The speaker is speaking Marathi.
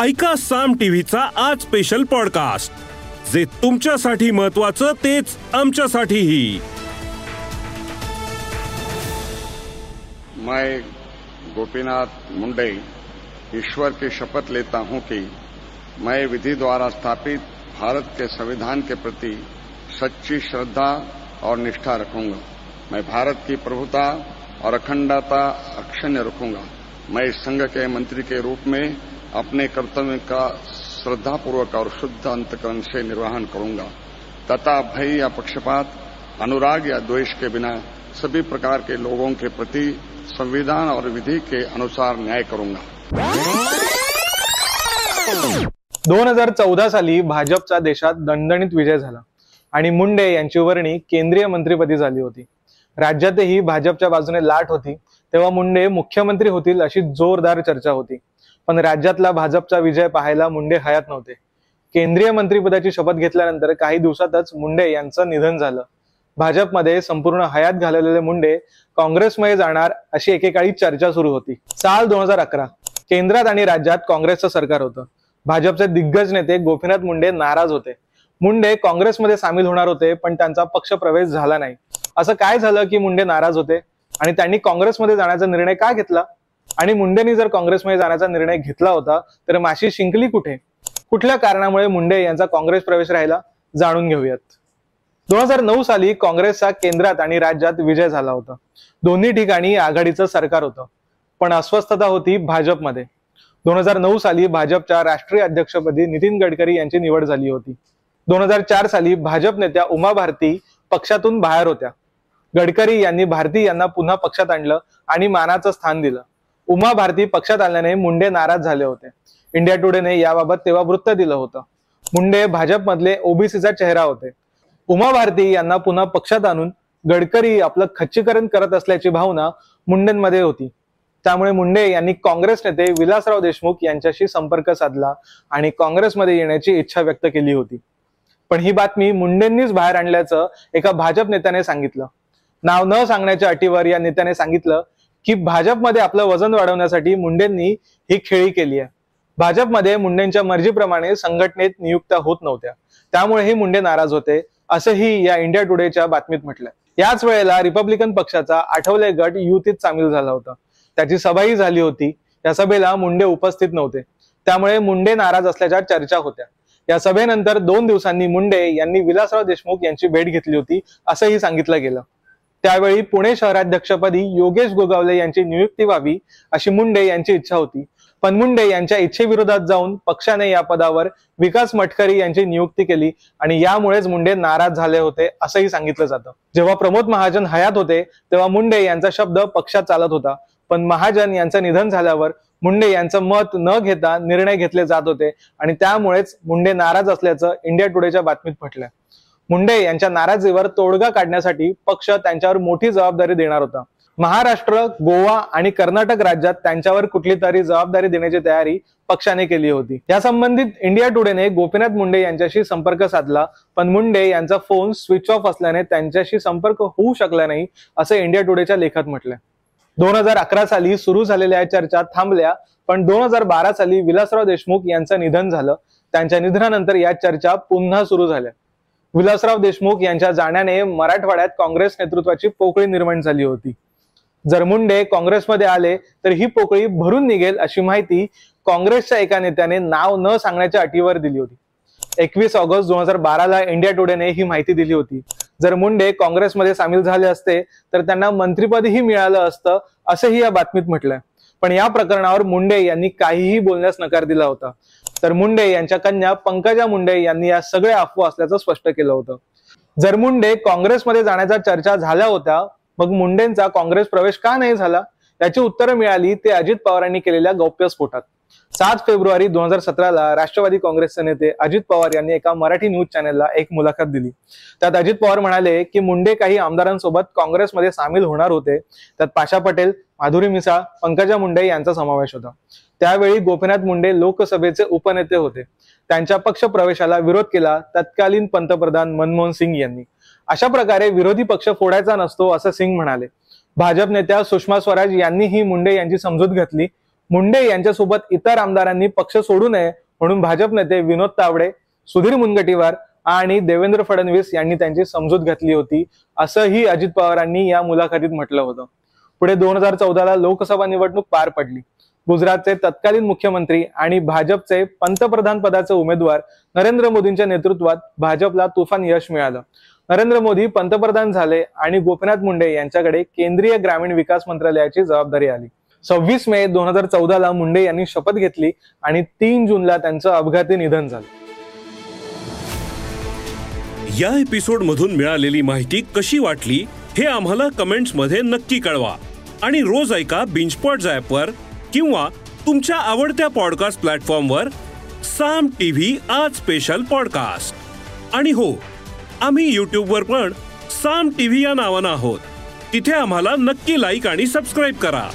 ऐका साम टीव्हीचा आज स्पेशल पॉडकास्ट जे तुमच्यासाठी महत्वाचं तेच आमच्यासाठीही. मैं गोपीनाथ मुंडे ईश्वर की शपथ लेता हूं कि मैं विधि द्वारा स्थापित भारत के संविधान के प्रति सच्ची श्रद्धा और निष्ठा रखूंगा। मैं भारत की प्रभुता और अखंडता अक्षण्य रखूंगा। मैं इस संघ के मंत्री के रूप में अपने कर्तव्य का श्रद्धापूर्वक और शुद्ध अंतकरण से निर्वहन करूंगा। तथा भय या पक्षपात अनुराग या द्वेष के बिना सभी प्रकार के लोगों के प्रति संविधान और विधि के अनुसार न्याय करूंगा। दोन हजार चौदा साली भाजपचा देशात दणदणीत विजय झाला आणि मुंडे यांची वर्णी केंद्रीय मंत्रीपदी झाली होती. राज्यातही भाजपच्या बाजूने लाट होती तेव्हा मुंडे मुख्यमंत्री होतील अशी जोरदार चर्चा होती. पण राज्यातला भाजपचा विजय पाहायला मुंडे हयात नव्हते. केंद्रीय मंत्रीपदाची शपथ घेतल्यानंतर काही दिवसातच मुंडे यांचं निधन झालं. भाजपमध्ये संपूर्ण हयात घालवलेले मुंडे काँग्रेसमध्ये जाणार अशी एकेकाळी चर्चा सुरू होती. साल दोन हजार अकरा. केंद्रात आणि राज्यात काँग्रेसचं सरकार होतं. भाजपचे दिग्गज नेते गोपीनाथ मुंडे नाराज होते. मुंडे काँग्रेसमध्ये सामील होणार होते पण त्यांचा पक्ष प्रवेश झाला नाही. असं काय झालं की मुंडे नाराज होते? आणि त्यांनी काँग्रेसमध्ये जाण्याचा निर्णय का घेतला? आणि मुंडेंनी जर काँग्रेसमध्ये जाण्याचा निर्णय घेतला होता तर माशी शिंकली कुठे? कुठल्या कारणामुळे मुंडे यांचा काँग्रेस प्रवेश राहिला? जाणून घेऊयात. दोन हजार नऊ साली काँग्रेसचा केंद्रात आणि राज्यात विजय झाला होता. दोन्ही ठिकाणी आघाडीचं सरकार होतं. पण अस्वस्थता होती भाजपमध्ये. दोन हजार नऊ साली भाजपच्या राष्ट्रीय अध्यक्षपदी नितीन गडकरी यांची निवड झाली होती. दोन हजार चार साली भाजप नेत्या उमा भारती पक्षातून बाहेर होत्या. गडकरी यांनी भारती यांना पुन्हा पक्षात आणलं आणि मानाचं स्थान दिलं. उमा भारती पक्षात आल्याने मुंडे नाराज झाले होते. इंडिया टुडेने याबाबत तेव्हा वृत्त दिलं होतं. मुंडे भाजपमधले ओबीसीचा चेहरा होते. उमा भारती यांना पुन्हा पक्षात आणून गडकरी आपलं खच्चीकरण करत असल्याची भावना मुंडेंमध्ये होती. त्यामुळे मुंडे यांनी काँग्रेस नेते विलासराव देशमुख यांच्याशी संपर्क साधला आणि काँग्रेसमध्ये येण्याची इच्छा व्यक्त केली होती. पण ही बातमी मुंडेंनीच बाहेर आणल्याचं एका भाजप नेत्याने सांगितलं. नाव न सांगण्याच्या अटीवर या नेत्याने सांगितलं की भाजपमध्ये आपलं वजन वाढवण्यासाठी मुंडेंनी ही खेळी केली आहे. भाजपमध्ये मुंडेंच्या मर्जीप्रमाणे संघटनेत नियुक्त्या होत नव्हत्या. त्यामुळेही मुंडे नाराज होते असंही या इंडिया टुडेच्या बातमीत म्हटलंय. याच वेळेला रिपब्लिकन पक्षाचा आठवले गट युतीत सामील झाला होता. त्याची सभाही झाली होती. या सभेला मुंडे उपस्थित नव्हते. त्यामुळे मुंडे नाराज असल्याच्या चर्चा होत्या. या सभेनंतर दोन दिवसांनी मुंडे यांनी विलासराव देशमुख यांची भेट घेतली होती असंही सांगितलं गेलं. त्यावेळी पुणे शहराध्यक्षपदी योगेश गोगावले यांची नियुक्ती व्हावी अशी मुंडे यांची इच्छा होती. पण मुंडे यांच्या इच्छेविरोधात जाऊन पक्षाने या पदावर विकास मटकरी यांची नियुक्ती केली आणि यामुळेच मुंडे नाराज झाले होते असंही सांगितलं जातं. जेव्हा प्रमोद महाजन हयात होते तेव्हा मुंडे यांचा शब्द पक्षात चालत होता. पण महाजन यांचं निधन झाल्यावर मुंडे यांचं मत न घेता निर्णय घेतले जात होते आणि त्यामुळेच मुंडे नाराज असल्याचं इंडिया टुडेच्या बातमीत म्हटलंय. मुंडे यांच्या नाराजीवर तोडगा काढण्यासाठी पक्ष त्यांच्यावर मोठी जबाबदारी देणार होता. महाराष्ट्र गोवा आणि कर्नाटक राज्यात त्यांच्यावर कुठली तरी जबाबदारी देण्याची तयारी पक्षाने केली होती. या संबंधित इंडिया टुडेने गोपीनाथ मुंडे यांच्याशी संपर्क साधला पण मुंडे यांचा फोन स्विच ऑफ असल्याने त्यांच्याशी संपर्क होऊ शकला नाही असं इंडिया टुडेच्या लेखात म्हटलंय. दोन हजार अकरा साली सुरू झालेल्या या चर्चा थांबल्या पण दोन हजार बारा साली विलासराव देशमुख यांचं निधन झालं. त्यांच्या निधनानंतर या चर्चा पुन्हा सुरू झाल्या. विलासराव देशमुख यांच्या जाण्याने मराठवाड्यात काँग्रेस नेतृत्वाची पोकळी निर्माण झाली होती. जर मुंडे काँग्रेसमध्ये आले तर ही पोकळी भरून निघेल अशी माहिती काँग्रेसच्या एका नेत्याने नाव न सांगण्याच्या अटीवर दिली होती. एकवीस ऑगस्ट दोन हजार बाराला इंडिया टुडेने ही माहिती दिली होती. जर मुंडे काँग्रेसमध्ये सामील झाले असते तर त्यांना मंत्रिपदही मिळालं असतं असंही या बातमीत म्हटलंय. पण या प्रकरणावर मुंडे यांनी काहीही बोलण्यास नकार दिला होता. तर मुंडे यांच्या कन्या पंकजा मुंडे यांनी या सगळ्या अफवा असल्याचं स्पष्ट केलं होतं. जर मुंडे काँग्रेसमध्ये जाण्याच्या चर्चा झाल्या होत्या मग मुंडेंचा काँग्रेस प्रवेश का नाही झाला? याची उत्तरं मिळाली ते अजित पवारांनी केलेल्या गौप्यस्फोटात सात फेब्रुवारी दोन हजार सतराला राष्ट्रवादी काँग्रेसचे नेते अजित पवार यांनी एका मराठी न्यूज चॅनेलला एक मुलाखत दिली. त्यात अजित पवार म्हणाले की मुंडे काही आमदारांसोबत काँग्रेसमध्ये सामील होणार होते. त्यात पाशा पटेल माधुरी मिसाळ पंकजा मुंडे यांचा समावेश होता. त्यावेळी गोपीनाथ मुंडे लोकसभेचे उपनेते होते. त्यांच्या पक्ष प्रवेशाला विरोध केला तत्कालीन पंतप्रधान मनमोहन सिंग यांनी. अशा प्रकारे विरोधी पक्ष फोडायचा नसतो असं सिंग म्हणाले. भाजप नेत्या सुषमा स्वराज यांनीही मुंडे यांची समजूत घातली. मुंडे यांच्यासोबत इतर आमदारांनी पक्ष सोडू नये म्हणून भाजप नेते विनोद तावडे सुधीर मुनगटीवार आणि देवेंद्र फडणवीस यांनी त्यांची समजूत घातली होती. असंही अजित पवारांनी या मुलाखतीत म्हटलं होतं. पुढे दोन हजार चौदाला लोकसभा निवडणूक पार पडली. गुजरातचे तत्कालीन मुख्यमंत्री आणि भाजपचे पंतप्रधान पदाचे उमेदवार नरेंद्र मोदींच्या नेतृत्वात भाजपला तुफान यश मिळालं. नरेंद्र मोदी पंतप्रधान झाले आणि गोपीनाथ मुंडे यांच्याकडे केंद्रीय ग्रामीण विकास मंत्रालयाची जबाबदारी आली. सव्वीस मे दोन हजार चौदाला मुंडे यांनी शपथ घेतली आणि तीन जूनला त्यांचं अपघाती निधन झालं. या एपिसोड मधून मिळालेली माहिती कशी वाटली हे आम्हाला कमेंट्समध्ये नक्की कळवा. आणि रोज ऐका बिंचपॉट वर किंवा तुमच्या आवडत्या पॉडकास्ट प्लॅटफॉर्मवर साम टीव्ही आज स्पेशल पॉडकास्ट आणि हो आम्ही यूट्यूबवर पण साम टीव्ही या नावानं आहोत. तिथे आम्हाला नक्की लाईक आणि सबस्क्राईब करा.